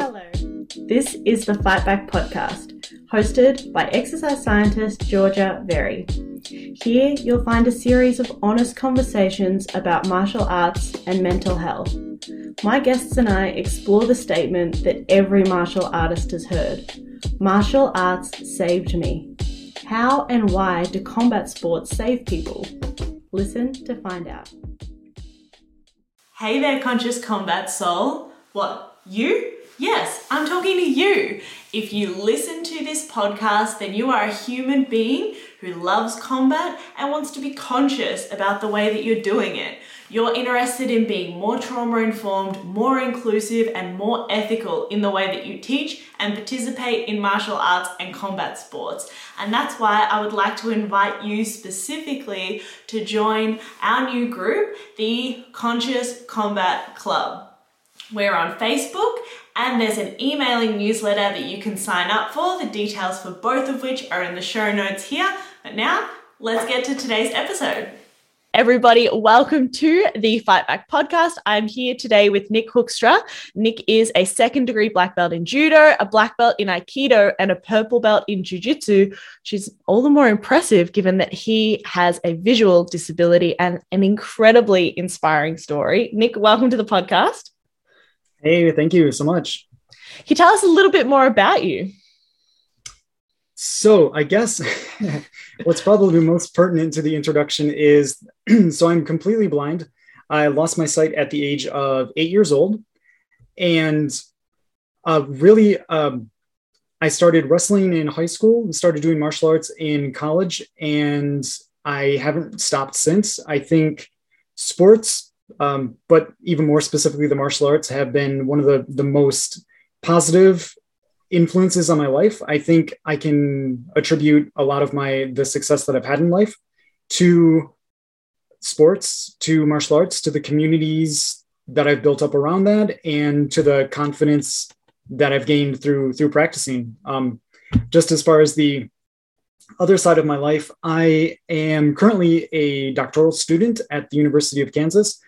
Hello. This is the Fight Back podcast, hosted by exercise scientist Georgia Verry. Here you'll find a series of honest conversations about martial arts and mental health. My guests and I explore the statement that every martial artist has heard martial arts saved me. How and why do combat sports save people? Listen to find out. Hey there, conscious combat soul. What, you? Yes, I'm talking to you. If you listen to this podcast, then you are a human being who loves combat and wants to be conscious about the way that you're doing it. You're interested in being more trauma informed, more inclusive, and more ethical in the way that you teach and participate in martial arts and combat sports. And that's why I would like to invite you specifically to join our new group, the Conscious Combat Club. We're on Facebook and there's an emailing newsletter that you can sign up for. The details for both of which are in the show notes here. But now, let's get to today's episode. Everybody, welcome to the Fight Back podcast. I'm here today with Nick Hoekstra. Nick is a second degree black belt in judo, a black belt in aikido, and a purple belt in jiu-jitsu, which is all the more impressive given that he has a visual disability and an incredibly inspiring story. Nick, welcome to the podcast. Hey, thank you so much. Can you tell us a little bit more about you? So, I guess what's probably most pertinent to the introduction is so I'm completely blind. I lost my sight at the age of eight years old. And uh, really, um, I started wrestling in high school, started doing martial arts in college, and I haven't stopped since. I think sports um, but even more specifically, the martial arts have been one of the, the most positive influences on my life. I think I can attribute a lot of my the success that I've had in life to sports, to martial arts, to the communities that I've built up around that, and to the confidence that I've gained through through practicing. Um, just as far as the other side of my life, I am currently a doctoral student at the University of Kansas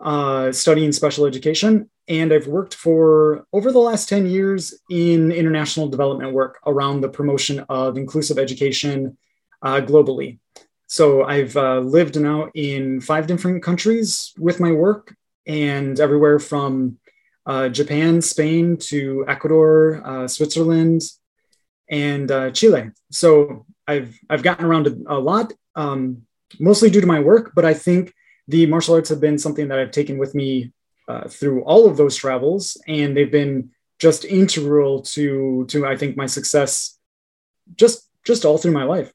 uh, studying special education. And I've worked for over the last 10 years in international development work around the promotion of inclusive education uh, globally. So I've uh, lived now in five different countries with my work, and everywhere from uh, Japan, Spain to Ecuador, uh, Switzerland, and uh, Chile. So I've I've gotten around a, lot, um, mostly due to my work, but I think the martial arts have been something that I've taken with me uh, through all of those travels, and they've been just integral to to I think my success, just just all through my life.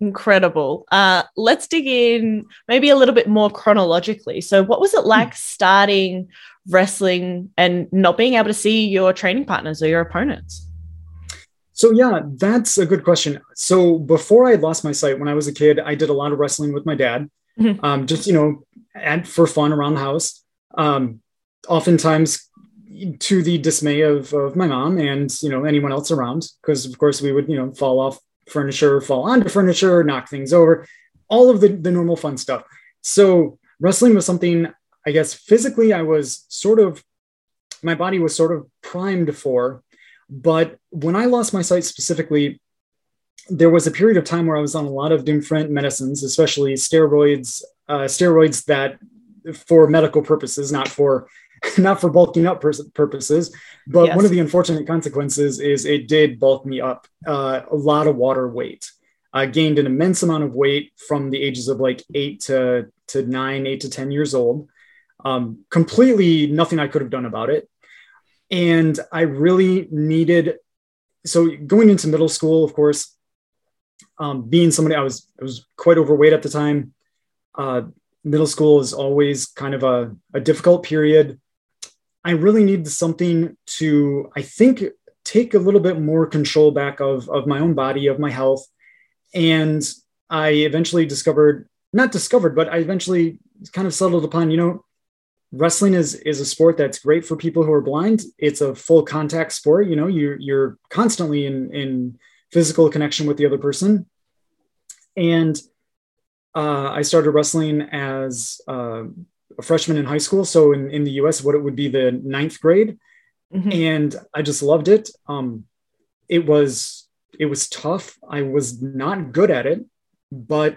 Incredible. Uh, let's dig in maybe a little bit more chronologically. So, what was it like starting wrestling and not being able to see your training partners or your opponents? So yeah, that's a good question. So before I lost my sight when I was a kid, I did a lot of wrestling with my dad mm-hmm. um, just you know, and for fun around the house. Um, oftentimes to the dismay of, of my mom and you know anyone else around, because of course we would you know fall off furniture, fall onto furniture, knock things over, all of the, the normal fun stuff. So wrestling was something I guess physically I was sort of my body was sort of primed for. But when I lost my sight specifically, there was a period of time where I was on a lot of different medicines, especially steroids, uh, steroids that for medical purposes, not for not for bulking up purposes. But yes. one of the unfortunate consequences is it did bulk me up uh, a lot of water weight. I gained an immense amount of weight from the ages of like eight to, to nine, eight to 10 years old. Um, completely nothing I could have done about it. And I really needed, so going into middle school, of course, um, being somebody I was I was quite overweight at the time. Uh, middle school is always kind of a, a difficult period. I really needed something to I think take a little bit more control back of of my own body of my health, and I eventually discovered not discovered, but I eventually kind of settled upon you know wrestling is is a sport that's great for people who are blind. It's a full contact sport. You know, you're you're constantly in in physical connection with the other person. And uh, I started wrestling as uh, a freshman in high school. So in, in the US, what it would be the ninth grade. mm-hmm. and I just loved it. Um, it was it was tough. I was not good at it, but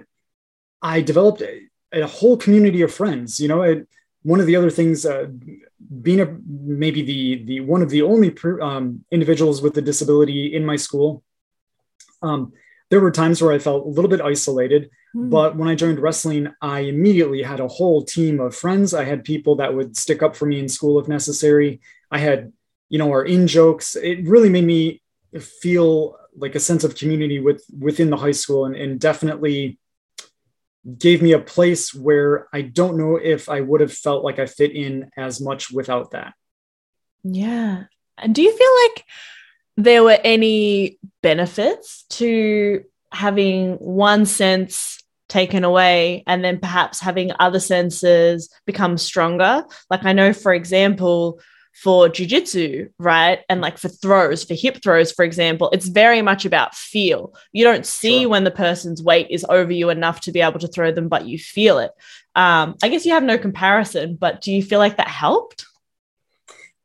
I developed a, a whole community of friends. You know, it, one of the other things, uh, being a, maybe the the one of the only per, um, individuals with a disability in my school, um, there were times where I felt a little bit isolated. Mm. But when I joined wrestling, I immediately had a whole team of friends. I had people that would stick up for me in school if necessary. I had, you know, our in jokes. It really made me feel like a sense of community with within the high school, and, and definitely gave me a place where I don't know if I would have felt like I fit in as much without that. Yeah. And do you feel like there were any benefits to having one sense taken away and then perhaps having other senses become stronger? Like, I know, for example, for jujitsu, right? And like for throws, for hip throws, for example, it's very much about feel. You don't see sure. when the person's weight is over you enough to be able to throw them, but you feel it. Um, I guess you have no comparison, but do you feel like that helped?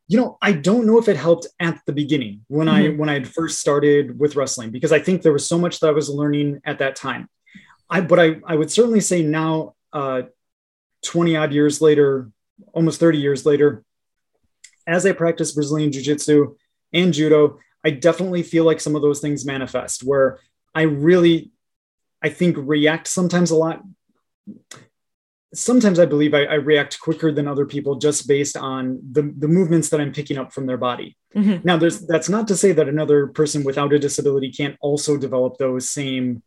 You know, I don't know if it helped at the beginning when mm-hmm. I when I had first started with wrestling because I think there was so much that I was learning at that time. I but I I would certainly say now, uh, twenty odd years later, almost thirty years later, as I practice Brazilian Jiu Jitsu and Judo, I definitely feel like some of those things manifest where I really, I think, react sometimes a lot. Sometimes I believe I, I react quicker than other people just based on the, the movements that I'm picking up from their body. Mm-hmm. Now, there's that's not to say that another person without a disability can't also develop those same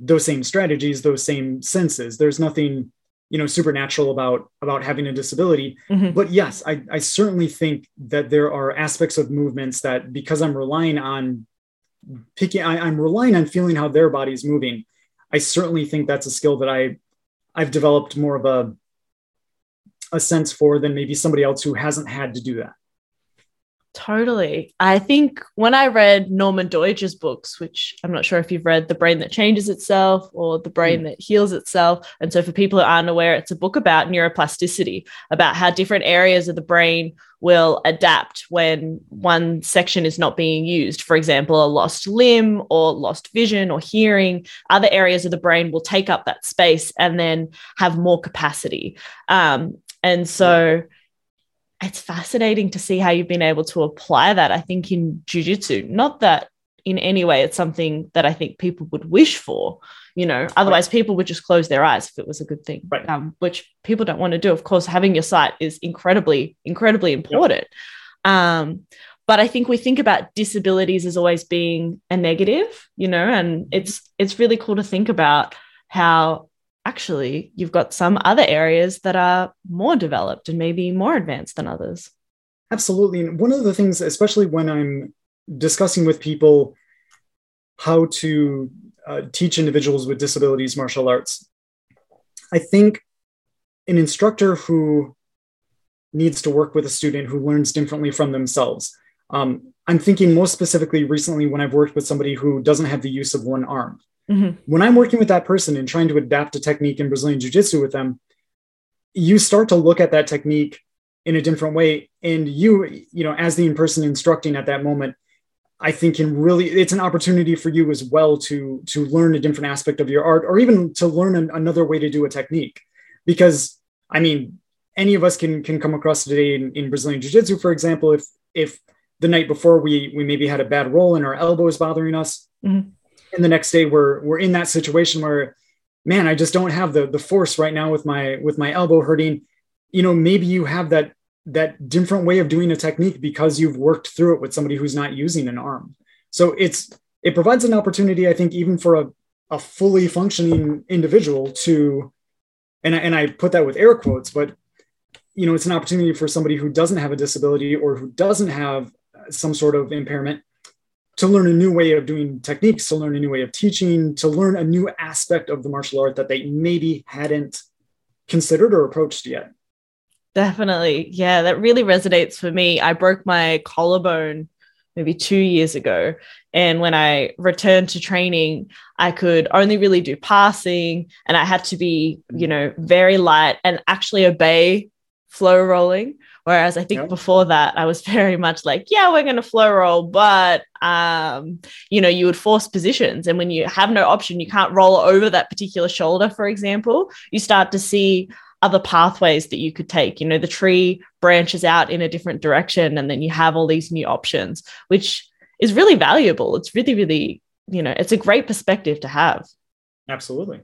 those same strategies, those same senses. There's nothing you know supernatural about about having a disability mm-hmm. but yes I, I certainly think that there are aspects of movements that because i'm relying on picking I, i'm relying on feeling how their body's moving i certainly think that's a skill that i i've developed more of a a sense for than maybe somebody else who hasn't had to do that Totally. I think when I read Norman Doidge's books, which I'm not sure if you've read The Brain That Changes Itself or The Brain mm. That Heals Itself. And so, for people who aren't aware, it's a book about neuroplasticity, about how different areas of the brain will adapt when one section is not being used. For example, a lost limb or lost vision or hearing, other areas of the brain will take up that space and then have more capacity. Um, and so, mm it's fascinating to see how you've been able to apply that, I think, in jujitsu. Not that in any way it's something that I think people would wish for, you know, otherwise right. people would just close their eyes if it was a good thing, right. um, which people don't want to do. Of course, having your sight is incredibly, incredibly important. Yep. Um, but I think we think about disabilities as always being a negative, you know, and it's it's really cool to think about how actually you've got some other areas that are more developed and maybe more advanced than others. Absolutely. And one of the things, especially when I'm discussing with people how to uh, teach individuals with disabilities martial arts, I think an instructor who needs to work with a student who learns differently from themselves. Um, I'm thinking most specifically recently when I've worked with somebody who doesn't have the use of one arm. Mm-hmm. When I'm working with that person and trying to adapt a technique in Brazilian Jiu Jitsu with them, you start to look at that technique in a different way. And you, you know, as the in person instructing at that moment, I think can really it's an opportunity for you as well to to learn a different aspect of your art or even to learn an, another way to do a technique. Because I mean, any of us can can come across today in, in Brazilian Jiu-Jitsu, for example, if if the night before we we maybe had a bad roll and our elbow is bothering us. Mm-hmm and the next day we're we're in that situation where man i just don't have the the force right now with my with my elbow hurting. You know maybe you have that that different way of doing a technique because you've worked through it with somebody who's not using an arm. So it's it provides an opportunity i think even for a, a fully functioning individual to and I, and I put that with air quotes but you know it's an opportunity for somebody who doesn't have a disability or who doesn't have some sort of impairment to learn a new way of doing techniques, to learn a new way of teaching, to learn a new aspect of the martial art that they maybe hadn't considered or approached yet. Definitely. Yeah, that really resonates for me. I broke my collarbone maybe two years ago. And when I returned to training, I could only really do passing and I had to be, you know, very light and actually obey flow rolling Whereas I think before that, I was very much like, yeah, we're going to flow roll, but um, you know, you would force positions, and when you have no option, you can't roll over that particular shoulder, for example. You start to see other pathways that you could take. You know, the tree branches out in a different direction, and then you have all these new options, which is really valuable. It's really, really, you know, it's a great perspective to have. Absolutely.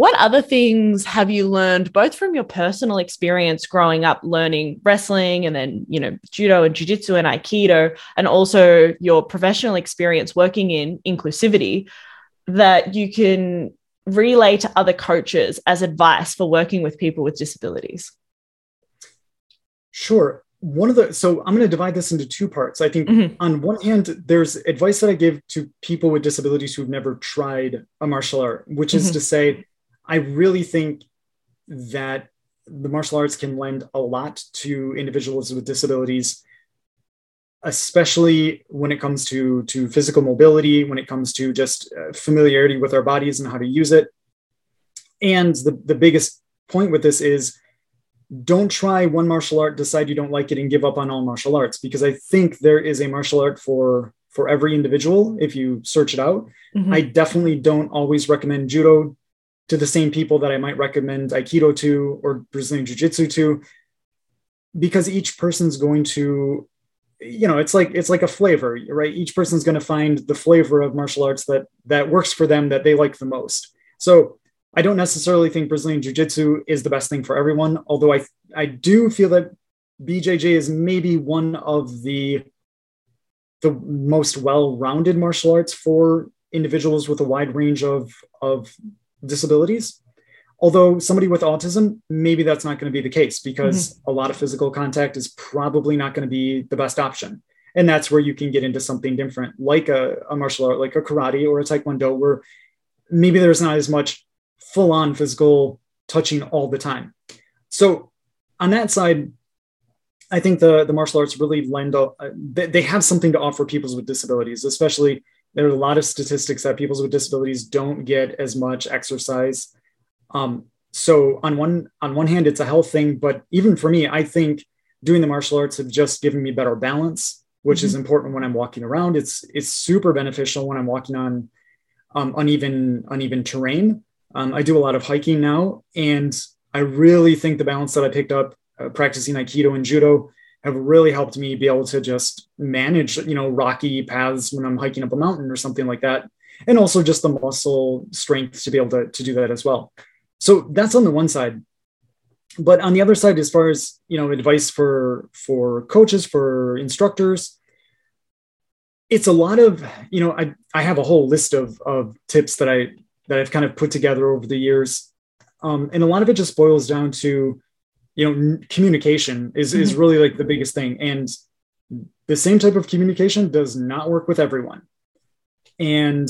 What other things have you learned, both from your personal experience growing up learning wrestling and then, you know, judo and jujitsu and aikido, and also your professional experience working in inclusivity that you can relay to other coaches as advice for working with people with disabilities? Sure. One of the, so I'm going to divide this into two parts. I think mm-hmm. on one hand, there's advice that I give to people with disabilities who've never tried a martial art, which is mm-hmm. to say, I really think that the martial arts can lend a lot to individuals with disabilities, especially when it comes to, to physical mobility, when it comes to just uh, familiarity with our bodies and how to use it. And the, the biggest point with this is don't try one martial art, decide you don't like it, and give up on all martial arts, because I think there is a martial art for for every individual if you search it out. Mm-hmm. I definitely don't always recommend judo to the same people that I might recommend Aikido to or Brazilian Jiu Jitsu to, because each person's going to, you know, it's like it's like a flavor, right? Each person's going to find the flavor of martial arts that that works for them that they like the most. So I don't necessarily think Brazilian Jiu Jitsu is the best thing for everyone, although I I do feel that BJJ is maybe one of the the most well-rounded martial arts for individuals with a wide range of of disabilities. Although somebody with autism, maybe that's not going to be the case because mm-hmm. a lot of physical contact is probably not going to be the best option. And that's where you can get into something different, like a, a martial art, like a karate or a taekwondo, where maybe there's not as much full on physical touching all the time. So, on that side, I think the, the martial arts really lend, a, they have something to offer people with disabilities, especially there are a lot of statistics that people with disabilities don't get as much exercise. Um, so on one on one hand, it's a health thing, but even for me, I think doing the martial arts have just given me better balance, which mm-hmm. is important when I'm walking around. It's it's super beneficial when I'm walking on um, uneven uneven terrain. Um, I do a lot of hiking now, and I really think the balance that I picked up uh, practicing Aikido and Judo have really helped me be able to just manage, you know, rocky paths when I'm hiking up a mountain or something like that. And also just the muscle strength to be able to, to do that as well. So that's on the one side. But on the other side, as far as you know, advice for for coaches, for instructors, it's a lot of, you know, I, I have a whole list of, of tips that I that I've kind of put together over the years. Um, and a lot of it just boils down to you know communication is is mm-hmm. really like the biggest thing and the same type of communication does not work with everyone and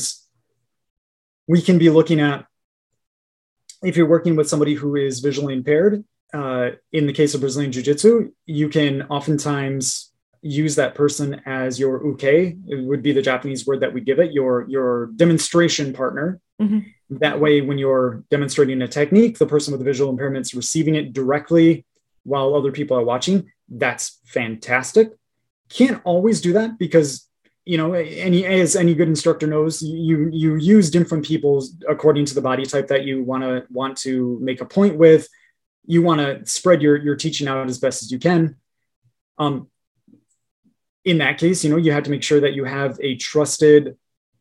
we can be looking at if you're working with somebody who is visually impaired uh, in the case of brazilian jiu-jitsu you can oftentimes use that person as your uke it would be the japanese word that we give it your your demonstration partner mm-hmm. That way, when you're demonstrating a technique, the person with the visual impairments receiving it directly while other people are watching. That's fantastic. Can't always do that because you know any as any good instructor knows you you use different people according to the body type that you want to want to make a point with you want to spread your your teaching out as best as you can um in that case you know you have to make sure that you have a trusted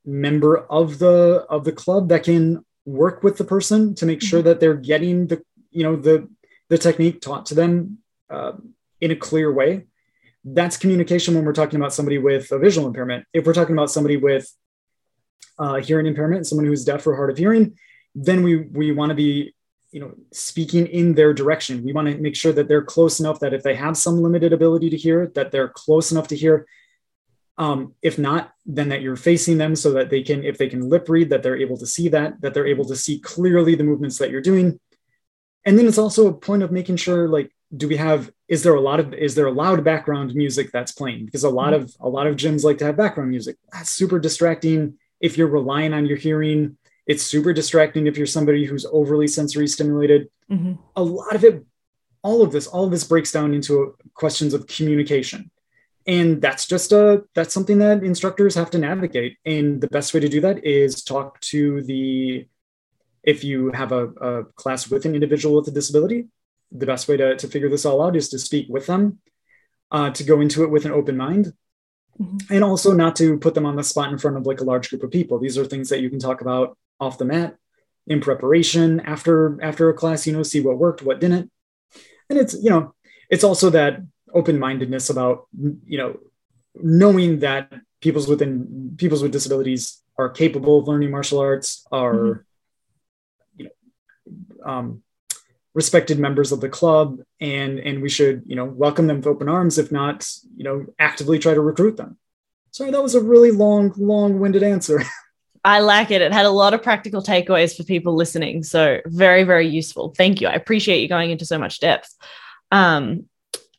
member of the of the club that can work with the person to make sure mm-hmm. that they're getting the you know the the technique taught to them uh, in a clear way. That's communication when we're talking about somebody with a visual impairment. If we're talking about somebody with uh, hearing impairment someone who's deaf or hard of hearing then we we want to be you know speaking in their direction. We want to make sure that they're close enough that if they have some limited ability to hear that they're close enough to hear um, if not, then that you're facing them so that they can, if they can lip read, that they're able to see that, that they're able to see clearly the movements that you're doing. And then it's also a point of making sure, like, do we have, is there a lot of, is there a loud background music that's playing? Because a lot mm-hmm. of, a lot of gyms like to have background music. That's super distracting if you're relying on your hearing. It's super distracting if you're somebody who's overly sensory stimulated. Mm-hmm. A lot of it all of this, all of this breaks down into questions of communication. And that's just a that's something that instructors have to navigate. And the best way to do that is talk to the if you have a, a class with an individual with a disability, the best way to, to figure this all out is to speak with them, uh, to go into it with an open mind, mm-hmm. and also not to put them on the spot in front of like a large group of people. These are things that you can talk about off the mat in preparation after after a class. You know, see what worked, what didn't, and it's you know it's also that open-mindedness about you know knowing that people's within people's with disabilities are capable of learning martial arts are mm-hmm um, respected members of the club and and we should you know welcome them with open arms if not you know actively try to recruit them sorry that was a really long long-winded answer I like it. It had a lot of practical takeaways for people listening. So very, very useful. Thank you. I appreciate you going into so much depth. Um,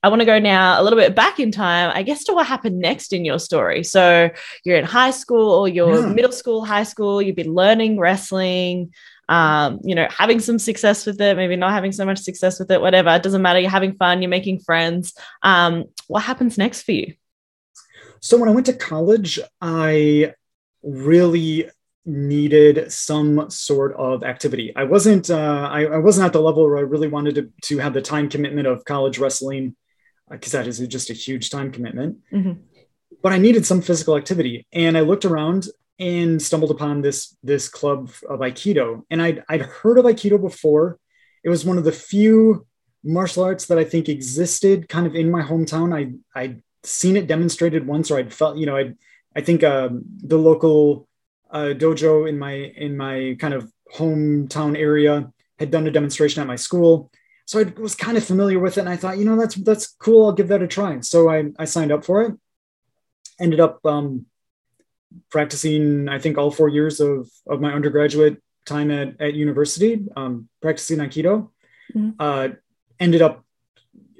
I want to go now a little bit back in time, I guess, to what happened next in your story. So you're in high school or you're yeah. middle school, high school, you've been learning wrestling um, you know, having some success with it, maybe not having so much success with it, whatever. It doesn't matter. You're having fun, you're making friends. Um, what happens next for you? So when I went to college, I really needed some sort of activity. I wasn't uh, I, I, wasn't at the level where I really wanted to, to have the time commitment of college wrestling because that is just a huge time commitment. Mm-hmm. But I needed some physical activity, and I looked around and stumbled upon this this club of aikido and i'd, I'd heard of aikido before it was one of the few martial arts that i think existed kind of in my hometown i i'd seen it demonstrated once or i'd felt you know i i think um, the local uh, dojo in my in my kind of hometown area had done a demonstration at my school so i was kind of familiar with it and i thought you know that's that's cool i'll give that a try so i i signed up for it ended up um, practicing, I think, all four years of, of my undergraduate time at, at university, um, practicing Aikido. Mm-hmm. Uh, ended up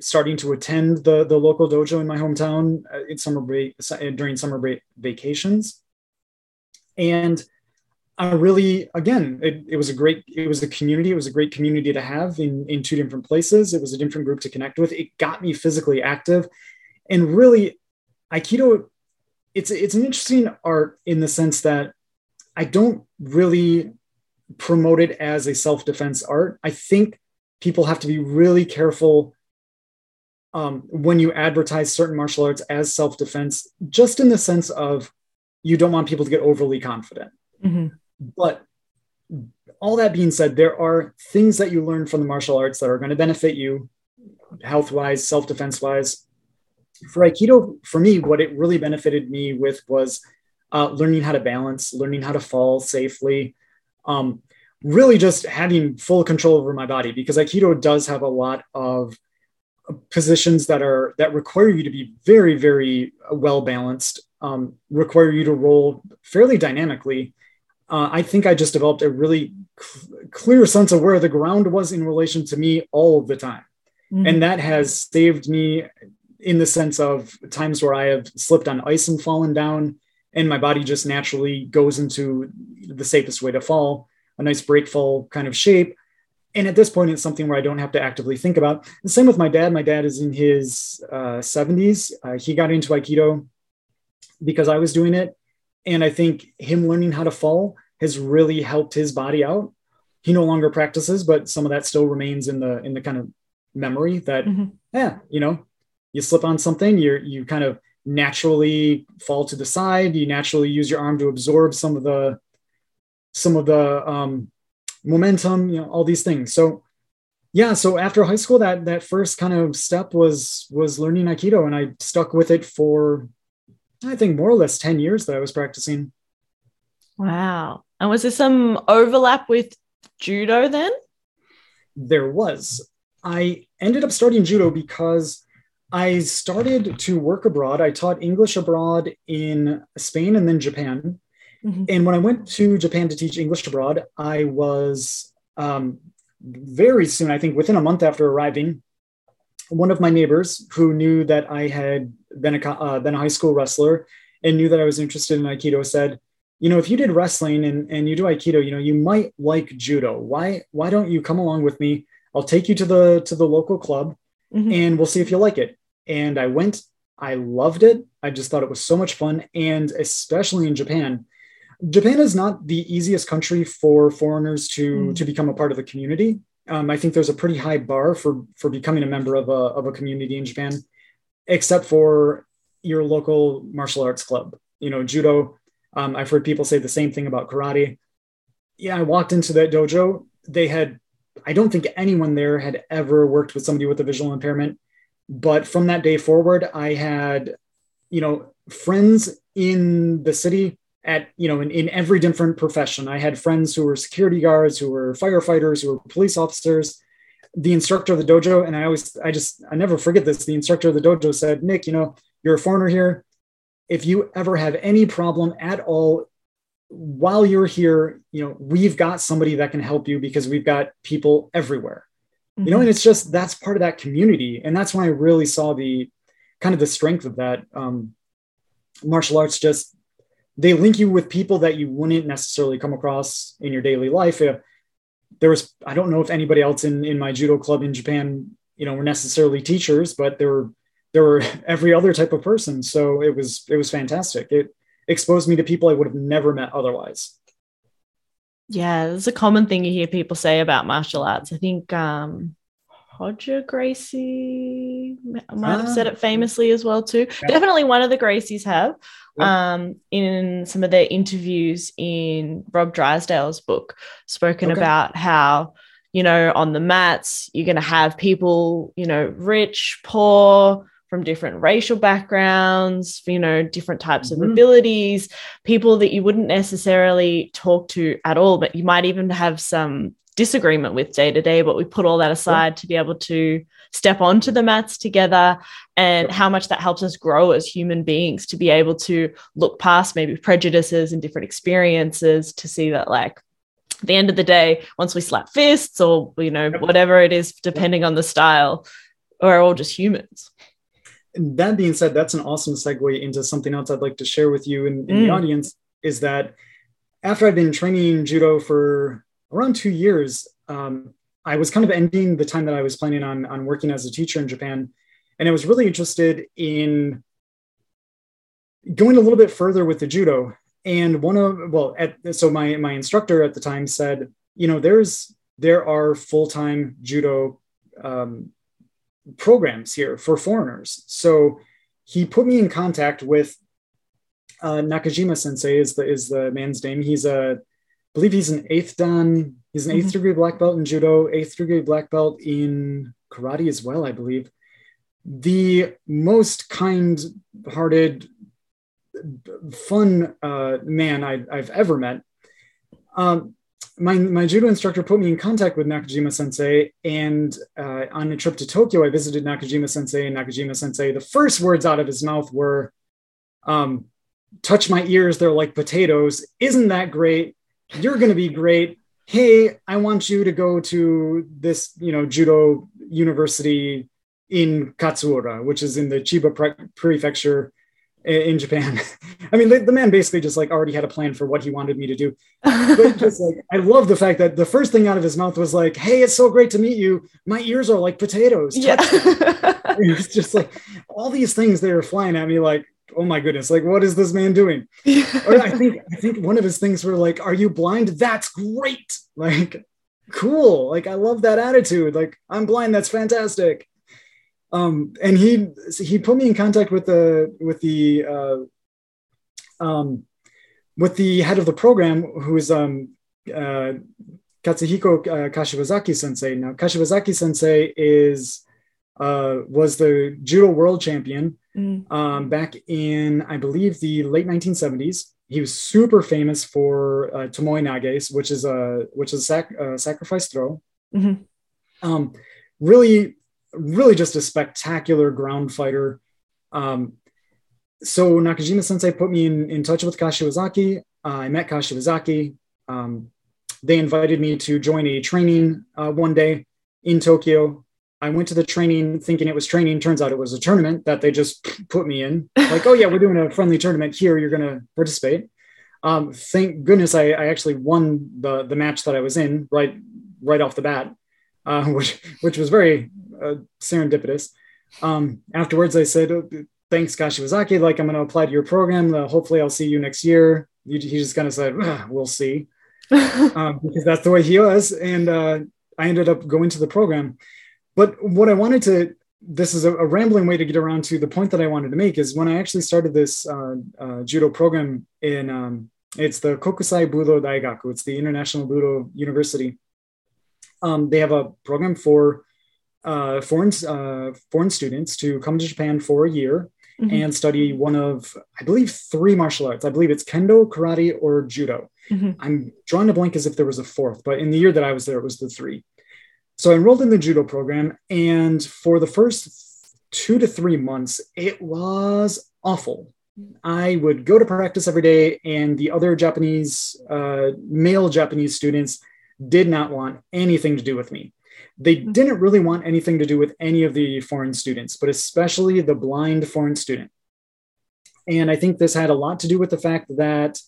starting to attend the, the local dojo in my hometown uh, in summer break, during summer break vacations. And I really, again, it, it was a great, it was a community. It was a great community to have in, in two different places. It was a different group to connect with. It got me physically active. And really, Aikido it's it's an interesting art in the sense that I don't really promote it as a self-defense art. I think people have to be really careful um, when you advertise certain martial arts as self-defense, just in the sense of you don't want people to get overly confident. Mm-hmm. But all that being said, there are things that you learn from the martial arts that are going to benefit you health-wise, self-defense-wise, for Aikido, for me, what it really benefited me with was uh, learning how to balance, learning how to fall safely, um, really just having full control over my body because Aikido does have a lot of positions that are that require you to be very, very well balanced, um, require you to roll fairly dynamically. Uh, I think I just developed a really cl- clear sense of where the ground was in relation to me all of the time. Mm-hmm. And that has saved me in the sense of times where I have slipped on ice and fallen down, and my body just naturally goes into the safest way to fall, a nice break fall kind of shape. And at this point, it's something where I don't have to actively think about. The same with my dad. My dad is in his uh, 70s. Uh, he got into Aikido because I was doing it. And I think him learning how to fall has really helped his body out. He no longer practices, but some of that still remains in the in the kind of memory that, mm-hmm. yeah, you know, you slip on something, you're you kind of naturally fall to the side. You naturally use your arm to absorb some of the some of the um, momentum. You know all these things. So yeah, so after high school, that that first kind of step was was learning Aikido, and I stuck with it for I think more or less ten years that I was practicing. Wow! And was there some overlap with judo then? There was. I ended up starting judo because I started to work abroad. I taught English abroad in Spain and then Japan. Mm-hmm. And when I went to Japan to teach English abroad, I was um, very soon, I think within a month after arriving, one of my neighbors who knew that I had been a, uh, been a high school wrestler and knew that I was interested in Aikido said, you know, if you did wrestling and, and you do Aikido, you know, you might like judo. Why, why don't you come along with me? I'll take you to the to the local club Mhm. and we'll see if you like it. And I went, I loved it. I just thought it was so much fun. And especially in Japan, Japan is not the easiest country for foreigners to, Mm. to become a part of the community. Um, I think there's a pretty high bar for, for becoming a member of a, of a community in Japan, except for your local martial arts club. You know, judo. Um, I've heard people say the same thing about karate. Yeah, I walked into that dojo. They had I don't think anyone there had ever worked with somebody with a visual impairment. But from that day forward, I had, you know, friends in the city at, you know, in, in every different profession. I had friends who were security guards, who were firefighters, who were police officers. The instructor of the dojo, and I always, I just, I never forget this. The instructor of the dojo said, Nick, you know, you're a foreigner here. If you ever have any problem at all while you're here, you know, we've got somebody that can help you because we've got people everywhere. You know, and it's just that's part of that community. And that's when I really saw the kind of the strength of that. Um, martial arts just they link you with people that you wouldn't necessarily come across in your daily life. Uh, there was I don't know if anybody else in in my judo club in Japan, you know, were necessarily teachers, but there were there were every other type of person. So it was it was fantastic. It exposed me to people I would have never met otherwise. Yeah, it's a common thing you hear people say about martial arts. I think um Roger Gracie might have said Ah. it famously as well too. Yeah. Definitely one of the Gracies have. Yeah. Um, in some of their interviews in Rob Drysdale's book, spoken Okay. about how you know on the mats you're going to have people you know rich, poor, from different racial backgrounds, you know, different types of Mhm. abilities, people that you wouldn't necessarily talk to at all, but you might even have some disagreement with day to day. But we put all that aside to be able to step onto the mats together and how much that helps us grow as human beings to be able to look past maybe prejudices and different experiences to see that, like, at the end of the day, once we slap fists or, you know, whatever it is, depending on the style, we're all just humans. And that being said, that's an awesome segue into something else I'd like to share with you in, in the Mm. audience is that after I've been training judo for around two years, um, I was kind of ending the time that I was planning on, on working as a teacher in Japan. And I was really interested in going a little bit further with the judo. And one of, well, at, so my, my instructor at the time said, you know, there's, there are full-time judo um, programs here for foreigners. So he put me in contact with uh, Nakajima Sensei is the is the man's name. He's a, believe he's an eighth dan. He's an 8th Mhm. degree black belt in judo, eighth degree black belt in karate as well, I believe. The most kind-hearted, fun uh, man I, I've ever met. Um, my, my judo instructor put me in contact with Nakajima Sensei, and uh, on a trip to Tokyo, I visited Nakajima Sensei. And Nakajima Sensei, the first words out of his mouth were, um, "Touch my ears; they're like potatoes. Isn't that great? You're going to be great. Hey, I want you to go to this, you know, judo university in Katsuura, which is in the Chiba pre- prefecture in Japan. I mean, the, the man basically just like already had a plan for what he wanted me to do but just like I love the fact that the first thing out of his mouth was like, "Hey, it's so great to meet you. My ears are like potatoes." yeah. it was just like all these things they were flying at me like, "Oh my goodness! Like, what is this man doing?" Or I think I think one of his things were like, "Are you blind? That's great! Like, cool! Like, I love that attitude. Like, I'm blind. That's fantastic." Um, and he he put me in contact with the with the uh, um, with the head of the program, who is um, uh, Katsuhiko uh, Kashiwazaki Sensei. Now, Kashiwazaki Sensei is uh, was the judo world champion Mm. um, back in, I believe, the late 1970s. He was super famous for uh, tomoe nages, which is a which is a sac- uh, sacrifice throw. Mhm. Um, really, really just a spectacular ground fighter. Um, so Nakajima Sensei put me in, in touch with Kashiwazaki. Uh, I met Kashiwazaki. Um, they invited me to join a training uh, one day in Tokyo. I went to the training thinking it was training. Turns out it was a tournament that they just put me in. Like, oh yeah, we're doing a friendly tournament here. You're going to participate. Um, thank goodness I, I actually won the the match that I was in right right off the bat. uh, which which was very uh, serendipitous. Um, afterwards, I said, oh, "Thanks, Kashiwazaki. Like I'm going to apply to your program. Uh, hopefully, I'll see you next year." He, he just kind of said, "We'll see," um, because that's the way he was, and uh, I ended up going to the program. But what I wanted to this is a, a, rambling way to get around to the point that I wanted to make is when I actually started this uh, uh, judo program in um, it's the Kokusai Budo Daigaku. It's the International Budo University. Um, they have a program for uh, foreign uh, foreign students to come to Japan for a year mm-hmm. and study one of I believe three martial arts. I believe it's kendo, karate, or judo. Mm-hmm. I'm drawing a blank as if there was a fourth, but in the year that I was there, it was the three. So I enrolled in the judo program, and for the first two to three months, it was awful. I would go to practice every day, and the other Japanese, uh, male Japanese students did not want anything to do with me. They hmm. didn't really want anything to do with any of the foreign students, but especially the blind foreign student. And I think this had a lot to do with the fact that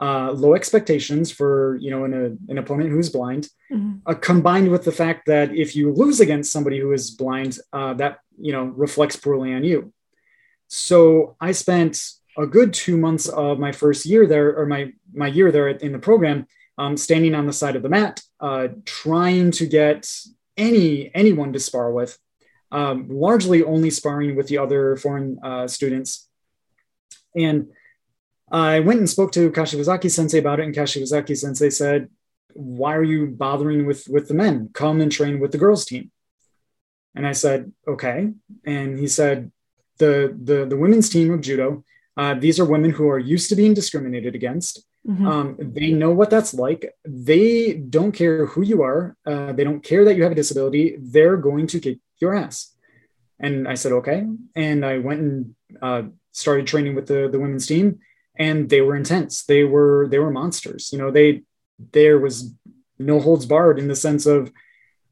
uh, low expectations for you know an, an opponent who's blind, mm-hmm. uh, combined with the fact that if you lose against somebody who is blind, uh, that you know reflects poorly on you. So I spent a good two months of my first year there, or my my year there in the program, um, standing on the side of the mat, uh, trying to get any anyone to spar with, um, largely only sparring with the other foreign uh, students, and I went and spoke to Kashiwazaki sensei about it, and Kashiwazaki sensei said, Why are you bothering with, with the men? Come and train with the girls' team. And I said, Okay. And he said, The, the, the women's team of judo, uh, these are women who are used to being discriminated against. Mm-hmm. Um, they know what that's like. They don't care who you are. Uh, they don't care that you have a disability. They're going to kick your ass. And I said, okay. And I went and uh, started training with the, the women's team and they were intense. They were they were monsters. You know, they there was no holds barred in the sense of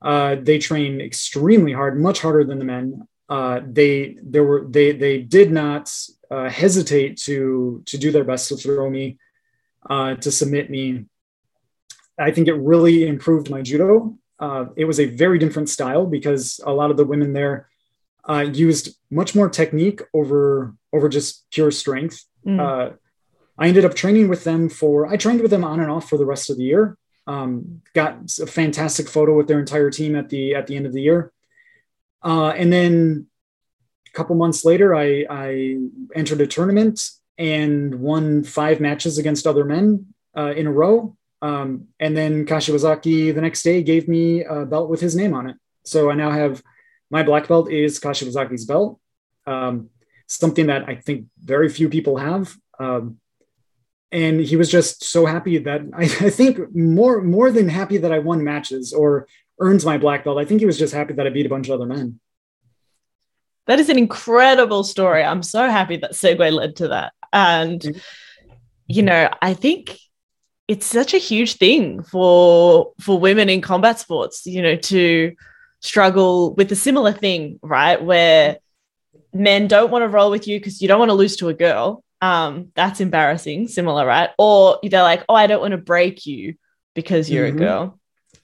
uh, they train extremely hard, much harder than the men. Uh, they there were they they did not uh, hesitate to to do their best to throw me, uh, to submit me. I think it really improved my judo. Uh, it was a very different style because a lot of the women there uh, used much more technique over over just pure strength. Mm. I ended up training with them for, I trained with them on and off for the rest of the year. Um, got a fantastic photo with their entire team at the at the end of the year. Uh, and then a couple months later, I, I entered a tournament and won five matches against other men uh, in a row. Um, and then Kashiwazaki the next day gave me a belt with his name on it. So I now have my black belt is Kashiwazaki's belt. Um, something that I think very few people have. Um, and he was just so happy that I, I, think more more than happy that I won matches or earned my black belt. I think he was just happy that I beat a bunch of other men. That is an incredible story. I'm so happy that segue led to that. And you know, I think it's such a huge thing for for women in combat sports, you know, to struggle with a similar thing, right? Where men don't want to roll with you because you don't want to lose to a girl um, that's embarrassing, similar, right? Or they're like, oh, I don't want to break you because you're mm-hmm. a girl.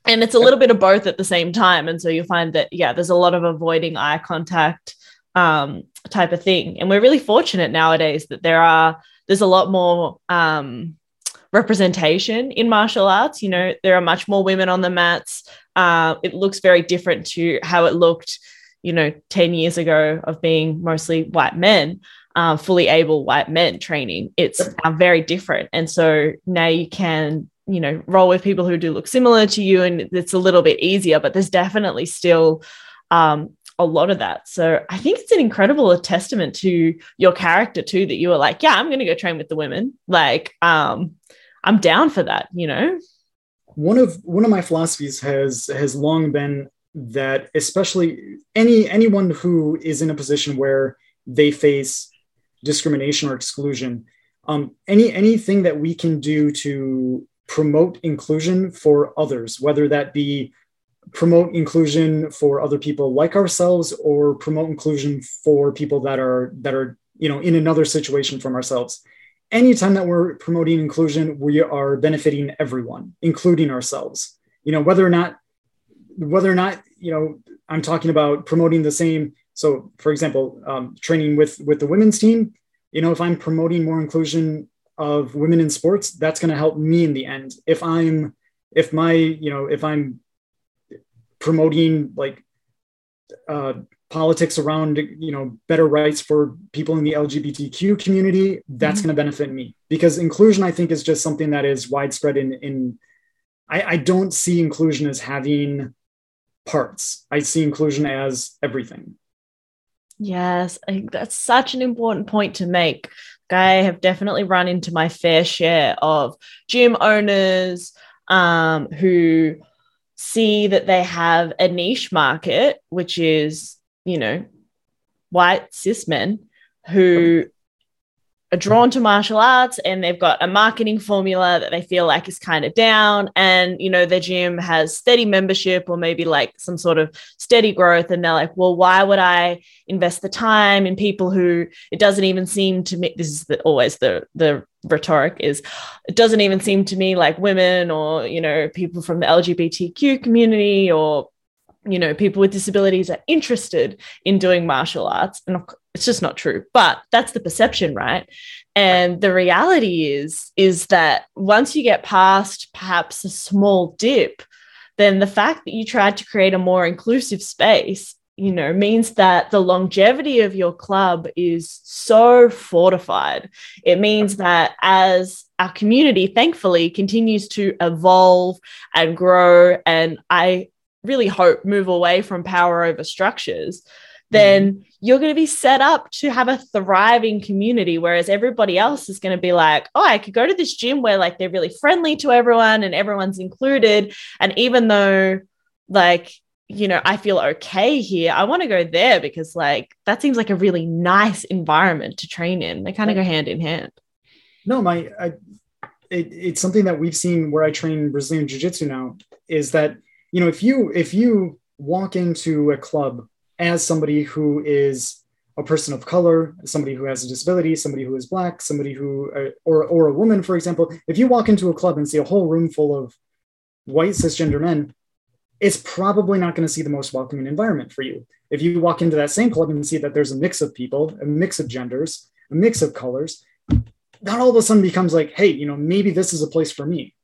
And it's a little bit of both at the same time. And so you find that, yeah, there's a lot of avoiding eye contact um, type of thing. And we're really fortunate nowadays that there are, there's a lot more um, representation in martial arts. You know, there are much more women on the mats. Uh, it looks very different to how it looked, you know, 10 years ago of being mostly white men uh, fully able white men training. It's uh, very different. And so now you can, you know, roll with people who do look similar to you and it's a little bit easier, but there's definitely still um, a lot of that. So I think it's an incredible testament to your character too, that you were like, yeah, I'm going to go train with the women. Like, um, I'm down for that, you know? One of, one of my philosophies has, has long been that especially any, anyone who is in a position where they face discrimination or exclusion. Um, any anything that we can do to promote inclusion for others, whether that be promote inclusion for other people like ourselves or promote inclusion for people that are that are you know in another situation from ourselves anytime that we're promoting inclusion we are benefiting everyone including ourselves you know whether or not whether or not you know i'm talking about promoting the same so for example um, training with with the women's team you know if i'm promoting more inclusion of women in sports that's going to help me in the end. If i'm if my you know if i'm promoting like uh, politics around you know better rights for people in the lgbtq community that's mm-hmm. going to benefit me. Because inclusion i think is just something that is widespread in in I, I don't see inclusion as having parts. I see inclusion as everything yes I think that's such an important point to make. I have definitely run into my fair share of gym owners um, who see that they have a niche market, which is, you know, white cis men who are drawn to martial arts and they've got a marketing formula that they feel like is kind of down and you know their gym has steady membership or maybe like some sort of steady growth and they're like well why would i invest the time in people who it doesn't even seem to me this is the, always the the rhetoric is it doesn't even seem to me like women or you know people from the lgbtq community or you know people with disabilities are interested in doing martial arts and it's just not true. But that's the perception right? And the reality is is that once you get past perhaps a small dip then the fact that you tried to create a more inclusive space you know means that the longevity of your club is so fortified. It means that as our community thankfully continues to evolve and grow and i really hope move away from power over structures then mm. you're going to be set up to have a thriving community whereas everybody else is going to be like oh i could go to this gym where like they're really friendly to everyone and everyone's included and even though like you know i feel okay here i want to go there because like that seems like a really nice environment to train in they kind of go hand in hand no my I, it, it's something that we've seen where i train brazilian jiu-jitsu now is that you know if you if you walk into a club as somebody who is a person of color, somebody who has a disability, somebody who is black, somebody who, uh, or, or a woman, for example, if you walk into a club and see a whole room full of white cisgender men, it's probably not going to see the most welcoming environment for you. If you walk into that same club and see that there's a mix of people, a mix of genders, a mix of colors, that all of a sudden becomes like, hey, you know, maybe this is a place for me.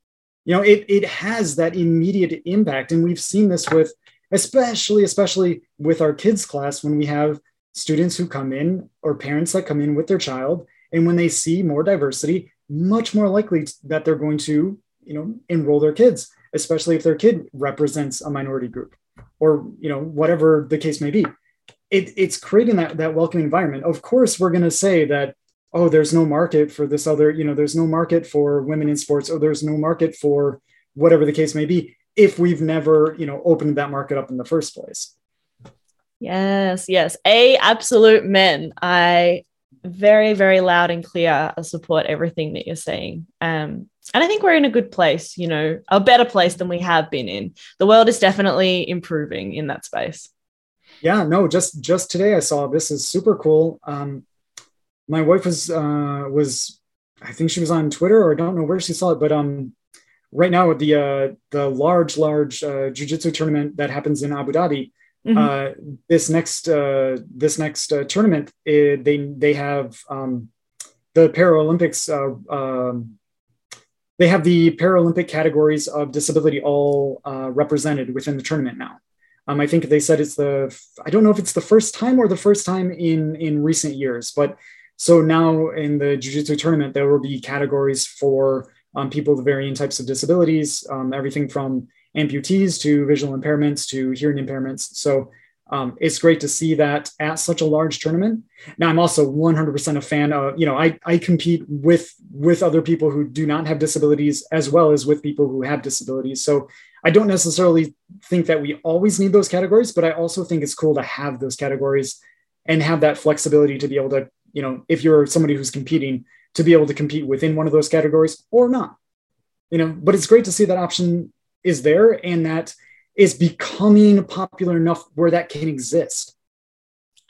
You know, it, it has that immediate impact. And we've seen this with especially especially with our kids class when we have students who come in or parents that come in with their child and when they see more diversity much more likely that they're going to you know enroll their kids especially if their kid represents a minority group or you know whatever the case may be it, it's creating that, that welcoming environment of course we're going to say that oh there's no market for this other you know there's no market for women in sports or there's no market for whatever the case may be if we've never you know opened that market up in the first place. Yes yes. A absolute men. I very very loud and clear I support everything that you're saying. Um and i think we're in a good place you know a better place than we have been in. The world is definitely improving in that space. Yeah no just just today i saw this is super cool. Um my wife was uh was i think she was on twitter or i don't know where she saw it but um right now with the uh, the large large uh, jiu-jitsu tournament that happens in Abu Dhabi. Mm-hmm. Uh, this next uh, this next uh, tournament, it, they they have um, the Paralympics. Uh, um, they have the Paralympic categories of disability all uh, represented within the tournament now. Um, I think they said it's the I don't know if it's the first time or the first time in in recent years, but so now in the jiu-jitsu tournament there will be categories for um, people with varying types of disabilities, um, everything from amputees to visual impairments to hearing impairments. So um, it's great to see that at such a large tournament. Now I'm also 100% a fan of, you know, I, I compete with with other people who do not have disabilities as well as with people who have disabilities. So I don't necessarily think that we always need those categories, but I also think it's cool to have those categories and have that flexibility to be able to, you know, if you're somebody who's competing, to be able to compete within one of those categories or not. You know, but it's great to see that option is there and that is becoming popular enough where that can exist.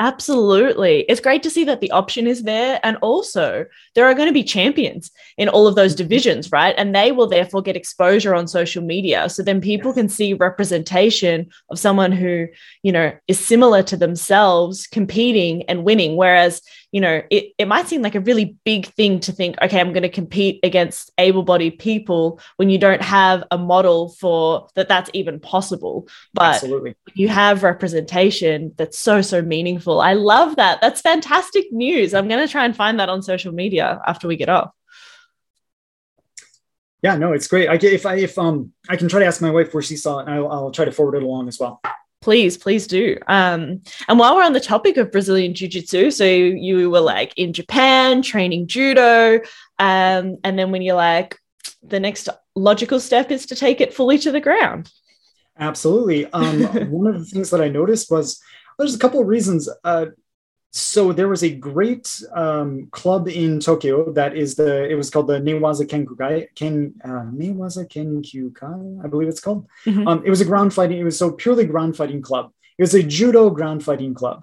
Absolutely. It's great to see that the option is there. And also, there are going to be champions in all of those divisions, right? And they will therefore get exposure on social media. So then people can see representation of someone who, you know, is similar to themselves competing and winning. Whereas, you know, it, it might seem like a really big thing to think, okay, I'm going to compete against able bodied people when you don't have a model for that that's even possible. But Absolutely. you have representation that's so, so meaningful. I love that. That's fantastic news. I'm going to try and find that on social media after we get off. Yeah, no, it's great. I get if I if um I can try to ask my wife where she saw it, and I'll, I'll try to forward it along as well. Please, please do. Um, and while we're on the topic of Brazilian Jiu Jitsu, so you were like in Japan training judo, um, and then when you're like, the next logical step is to take it fully to the ground. Absolutely. Um, one of the things that I noticed was there's a couple of reasons. Uh, so there was a great um, club in Tokyo that is the it was called the Newaza Kenkyukai Ken uh, Newaza Kenkyukai I believe it's called. Mm-hmm. Um, it was a ground fighting. It was so purely ground fighting club. It was a judo ground fighting club.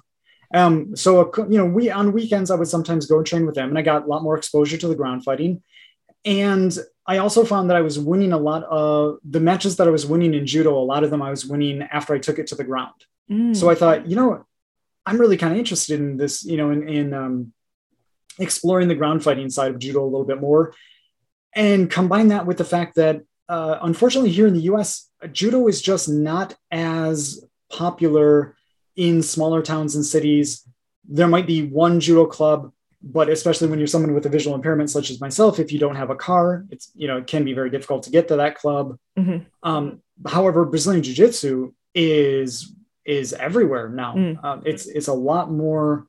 Um, so you know we on weekends I would sometimes go and train with them, and I got a lot more exposure to the ground fighting. And I also found that I was winning a lot of the matches that I was winning in judo. A lot of them I was winning after I took it to the ground. Mm. So I thought, you know, I'm really kind of interested in this, you know, in, in um, exploring the ground fighting side of judo a little bit more, and combine that with the fact that uh, unfortunately here in the U.S. judo is just not as popular in smaller towns and cities. There might be one judo club, but especially when you're someone with a visual impairment such as myself, if you don't have a car, it's you know it can be very difficult to get to that club. Mm-hmm. Um, however, Brazilian Jiu Jitsu is is everywhere now. Mm. Um, it's it's a lot more.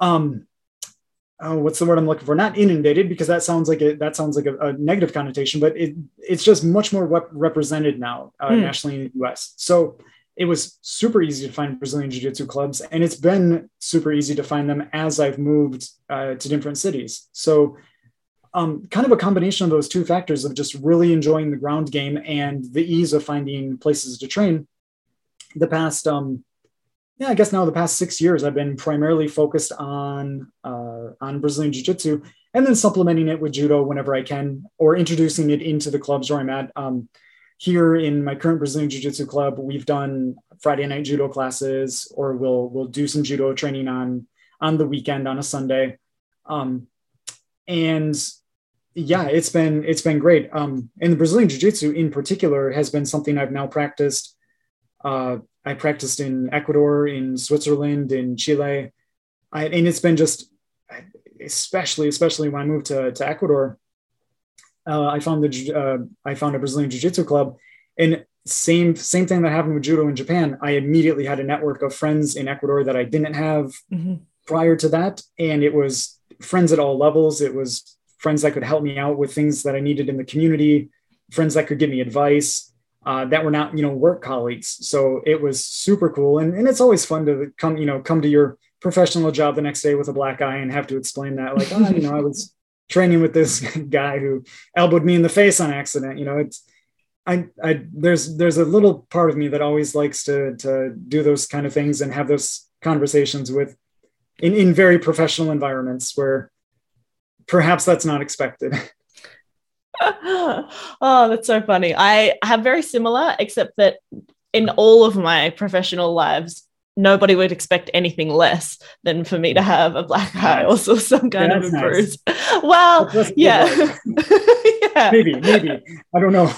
Um, oh, what's the word I'm looking for? Not inundated because that sounds like a that sounds like a, a negative connotation, but it it's just much more rep- represented now uh, mm. nationally in the U.S. So it was super easy to find Brazilian Jiu Jitsu clubs, and it's been super easy to find them as I've moved uh, to different cities. So um, kind of a combination of those two factors of just really enjoying the ground game and the ease of finding places to train the past um yeah i guess now the past six years i've been primarily focused on uh, on brazilian jiu-jitsu and then supplementing it with judo whenever i can or introducing it into the clubs where i'm at. Um, here in my current brazilian jiu-jitsu club we've done friday night judo classes or we'll we'll do some judo training on on the weekend on a sunday. Um, and yeah it's been it's been great. Um, and the brazilian jiu-jitsu in particular has been something i've now practiced uh, I practiced in Ecuador, in Switzerland, in Chile, I, and it's been just, especially especially when I moved to, to Ecuador, uh, I found the uh, I found a Brazilian Jiu Jitsu club, and same same thing that happened with judo in Japan. I immediately had a network of friends in Ecuador that I didn't have mm-hmm. prior to that, and it was friends at all levels. It was friends that could help me out with things that I needed in the community, friends that could give me advice uh, that were not you know work colleagues. So it was super cool. And, and it's always fun to come you know come to your professional job the next day with a black eye and have to explain that like oh you know i was training with this guy who elbowed me in the face on accident. You know it's I, I there's there's a little part of me that always likes to to do those kind of things and have those conversations with in, in very professional environments where perhaps that's not expected oh, that's so funny. I have very similar, except that in all of my professional lives, nobody would expect anything less than for me to have a black eye or some kind of a nice. bruise. Well, yeah. yeah. Maybe, maybe. I don't know.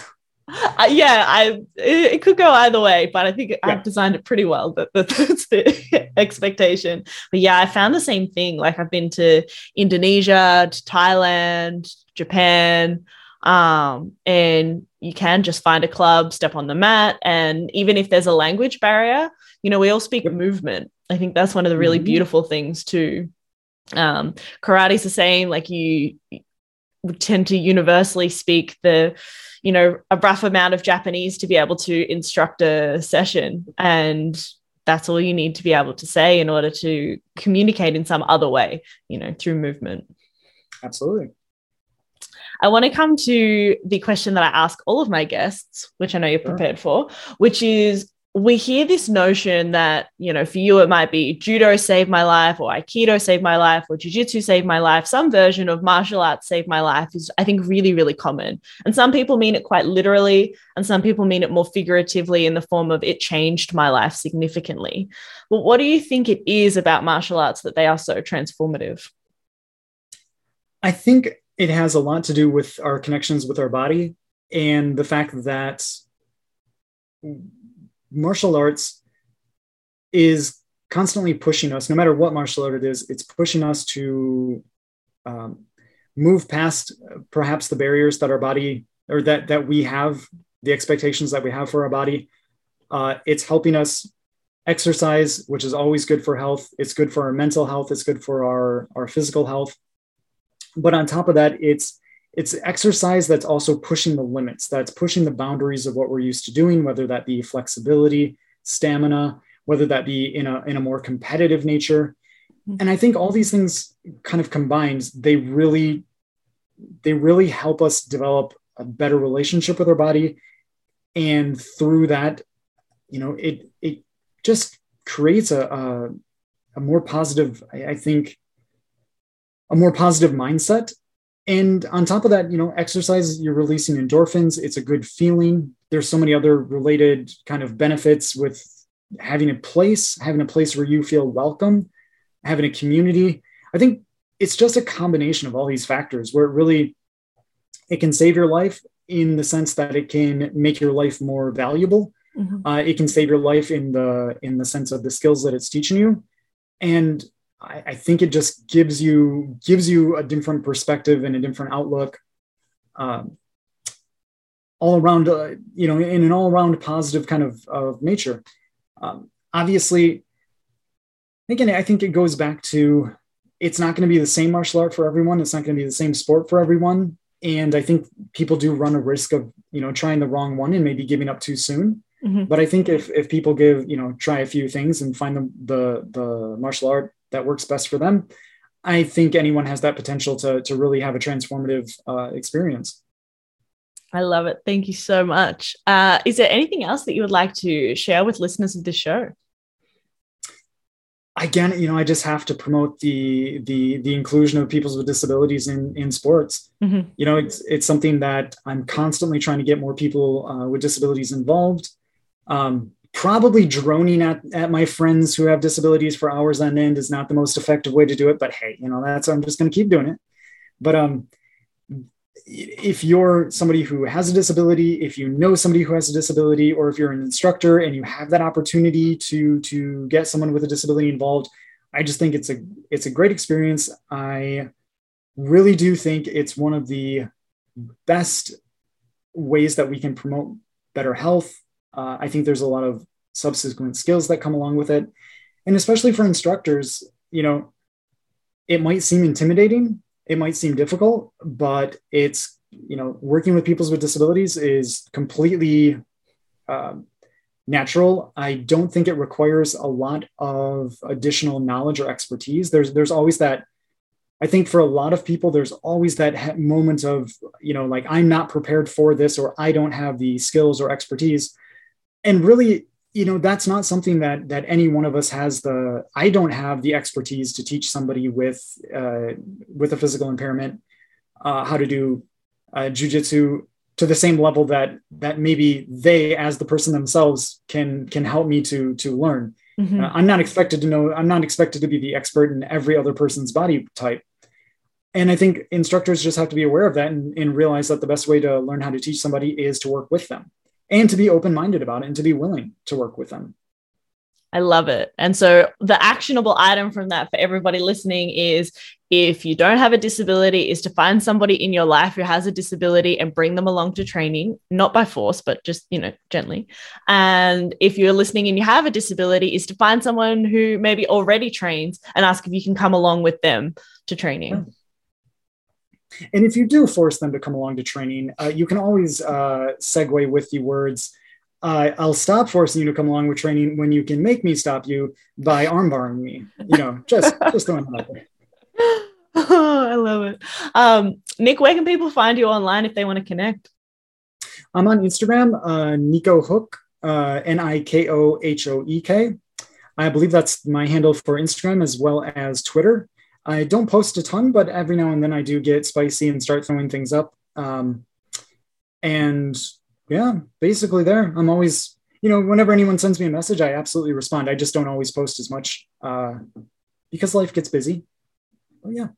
Uh, yeah, I it, it, could go either way, but I think yeah. I've designed it pretty well. That, that that's the expectation. But yeah, I found the same thing. Like I've been to Indonesia, to Thailand, Japan, um, and you can just find a club, step on the mat. And even if there's a language barrier, you know, we all speak movement. I think that's one of the really mm-hmm. beautiful things too. Um, karate's the same, like you, you tend to universally speak the, you know, a rough amount of Japanese to be able to instruct a session. And that's all you need to be able to say in order to communicate in some other way, you know, through movement. Absolutely. I want to come to the question that I ask all of my guests, which I know you're prepared for, which is we hear this notion that, you know, for you, it might be judo saved my life, or aikido saved my life, or jujitsu saved my life. Some version of martial arts saved my life is, I think, really, really common. And some people mean it quite literally, and some people mean it more figuratively in the form of it changed my life significantly. But what do you think it is about martial arts that they are so transformative? I think it has a lot to do with our connections with our body and the fact that martial arts is constantly pushing us, no matter what martial art it is, it's pushing us to um, move past perhaps the barriers that our body or that that we have, the expectations that we have for our body. Uh, it's helping us exercise, which is always good for health. It's good for our mental health. It's good for our our physical health. But on top of that, it's it's exercise that's also pushing the limits that's pushing the boundaries of what we're used to doing whether that be flexibility stamina whether that be in a in a more competitive nature mm-hmm. and i think all these things kind of combined they really they really help us develop a better relationship with our body and through that you know it it just creates a a, a more positive I, I think a more positive mindset. And on top of that you know exercise you're releasing endorphins. It's a good feeling. There's so many other related kind of benefits with having a place having a place where you feel welcome having a community. I think it's just a combination of all these factors where it really it can save your life in the sense that it can make your life more valuable. Mm-hmm. uh, it can save your life in the in the sense of the skills that it's teaching you. And I, I, think it just gives you gives you a different perspective and a different outlook um, all around uh, you know in an all around positive kind of, of nature. Um, obviously again i think it goes back to it's not going to be the same martial art for everyone. It's not going to be the same sport for everyone. And i think people do run a risk of you know trying the wrong one and maybe giving up too soon. Mm-hmm. but i think if if people give you know try a few things and find the the, the martial art that works best for them, I think anyone has that potential to, to really have a transformative uh, experience. I love it. Thank you so much. Uh, is there anything else that you would like to share with listeners of this show? Again, you know, I just have to promote the the the inclusion of people with disabilities in in sports. Mm-hmm. You know, it's it's something that I'm constantly trying to get more people uh, with disabilities involved. Um, probably droning at, at my friends who have disabilities for hours on end is not the most effective way to do it but hey you know that's i'm just going to keep doing it. But um if you're somebody who has a disability if you know somebody who has a disability or if you're an instructor and you have that opportunity to to get someone with a disability involved i just think it's a it's a great experience. I really do think it's one of the best ways that we can promote better health uh, I think there's a lot of subsequent skills that come along with it. And especially for instructors, you know, it might seem intimidating, it might seem difficult, but it's, you know, working with people with disabilities is completely uh, natural. I don't think it requires a lot of additional knowledge or expertise. There's there's always that I think for a lot of people, there's always that moment of, you know, like I'm not prepared for this or I don't have the skills or expertise and really you know that's not something that that any one of us has the i don't have the expertise to teach somebody with uh, with a physical impairment uh, how to do uh, jujitsu to the same level that that maybe they as the person themselves can can help me to to learn. Mm-hmm. uh, i'm not expected to know i'm not expected to be the expert in every other person's body type. And i think instructors just have to be aware of that and, and realize that the best way to learn how to teach somebody is to work with them and to be open minded about it and to be willing to work with them. I love it. And so the actionable item from that for everybody listening is if you don't have a disability is to find somebody in your life who has a disability and bring them along to training, not by force, but just, you know, gently. And if you're listening and you have a disability is to find someone who maybe already trains and ask if you can come along with them to training. And if you do force them to come along to training, uh, you can always uh, segue with the words, uh, I'll stop forcing you to come along with training when you can make me stop you by armbarring me. You know, just just throwing that there. Oh, I love it. Um, Nick, where can people find you online if they want to connect? I'm on Instagram, uh, Niko Hoek. uh, N I K O H O E K. I believe that's my handle for Instagram as well as Twitter. I don't post a ton, but every now and then I do get spicy and start throwing things up. Um, and yeah, basically there. I'm always, you know, whenever anyone sends me a message, I absolutely respond. I just don't always post as much uh, because life gets busy. But yeah.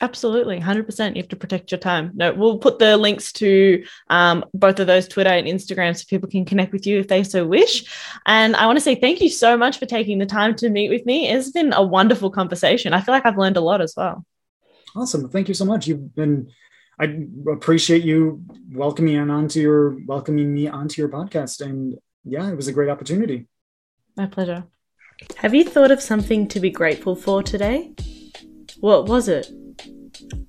Absolutely, 100%. You have to protect your time. No, we'll put the links to um, both of those Twitter and Instagram so people can connect with you if they so wish. And I want to say thank you so much for taking the time to meet with me. It's been a wonderful conversation. I feel like I've learned a lot as well. Awesome. Thank you so much. You've been, I appreciate you welcoming me onto your, welcoming me onto your podcast. And yeah, it was a great opportunity. My pleasure. Have you thought of something to be grateful for today? What was it?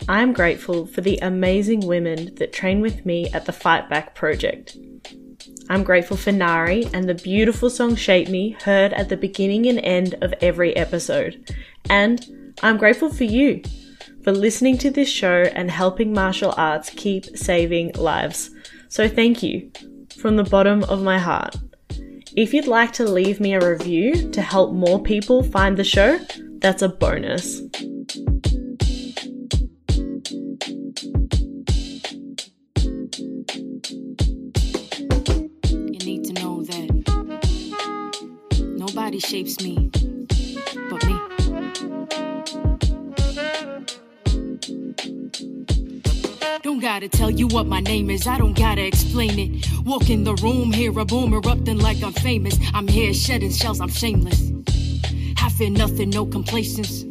I'm grateful for the amazing women that train with me at the Fight Back Project. I'm grateful for Nari and the beautiful song Shape Me heard at the beginning and end of every episode. And I'm grateful for you for listening to this show and helping martial arts keep saving lives. So thank you from the bottom of my heart. If you'd like to leave me a review to help more people find the show, that's a bonus. Shapes me but me. Don't gotta tell you what my name is, I don't gotta explain it. Walk in the room, hear a boom erupting like I'm famous. I'm here shedding shells, I'm shameless. I fear nothing, no complacence.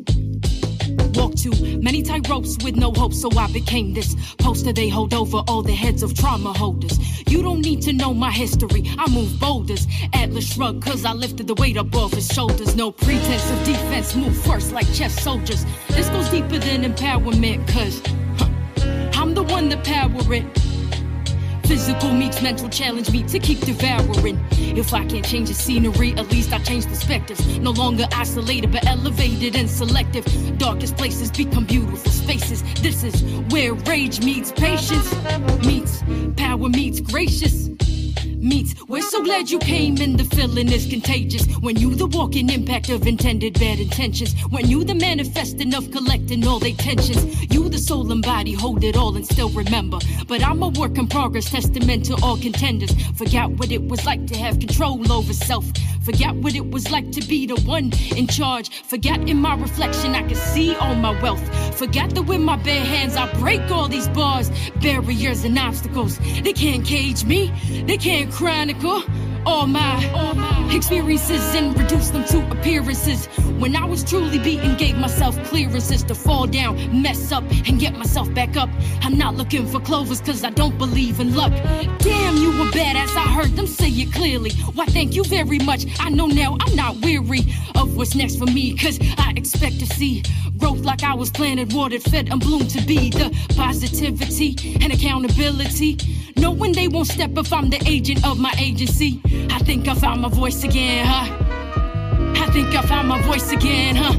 Walk too many tight ropes with no hope, so I became this poster they hold over all the heads of trauma holders. You don't need to know my history, I move boulders. Atlas shrug, cause I lifted the weight above his shoulders. No pretense of defense, move first like chess soldiers. This goes deeper than empowerment, cause huh, I'm the one that power it. Physical meets mental challenge me to keep devouring. If I can't change the scenery, at least I change perspectives. No longer isolated, but elevated and selective. Darkest places become beautiful spaces. This is where rage meets patience, meets power meets gracious meets. We're so glad you came and the feeling is contagious. When you the walking impact of intended bad intentions. When you the manifesting of collecting all their tensions. You the soul and body hold it all and still remember. But I'm a work in progress, testament to all contenders. Forgot what it was like to have control over self. Forgot what it was like to be the one in charge. Forgot in my reflection I could see all my wealth. Forgot that with my bare hands I break all these bars, barriers and obstacles. They can't cage me. They can't chronicle all my, experiences and reduce them to appearances. When I was truly beaten, gave myself clearances to fall down, mess up, and get myself back up. I'm not looking for clovers cause I don't believe in luck. Damn, you were badass, I heard them say it clearly. Why, thank you very much. I know now I'm not weary of what's next for me cause I expect to see growth like I was planted, watered, fed, and bloomed to be the positivity and accountability. Knowing they won't step if I'm the agent of my agency. I think I found my voice again, huh? I think I found my voice again, huh?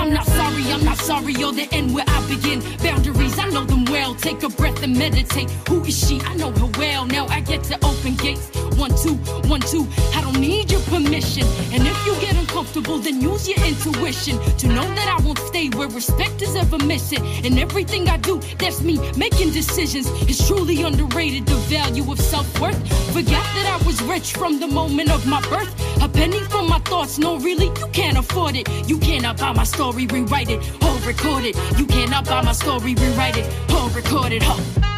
I'm not sorry, I'm not sorry, you're the end where I begin. Boundaries, I know them well. Take a breath and meditate. Who is she? I know her well. Now I get to open gates. One, two, one, two. I don't need your permission. And if you get uncomfortable, then use your intuition to know that I won't stay where respect is ever missing. And everything I do, that's me making decisions. It's truly underrated, the value of self worth. Forgot that I was rich from the moment of my birth. A penny for my thoughts, no, really, you can't afford it. You cannot buy my story, rewrite it, or record it. You cannot buy my story, rewrite it, or record it, huh?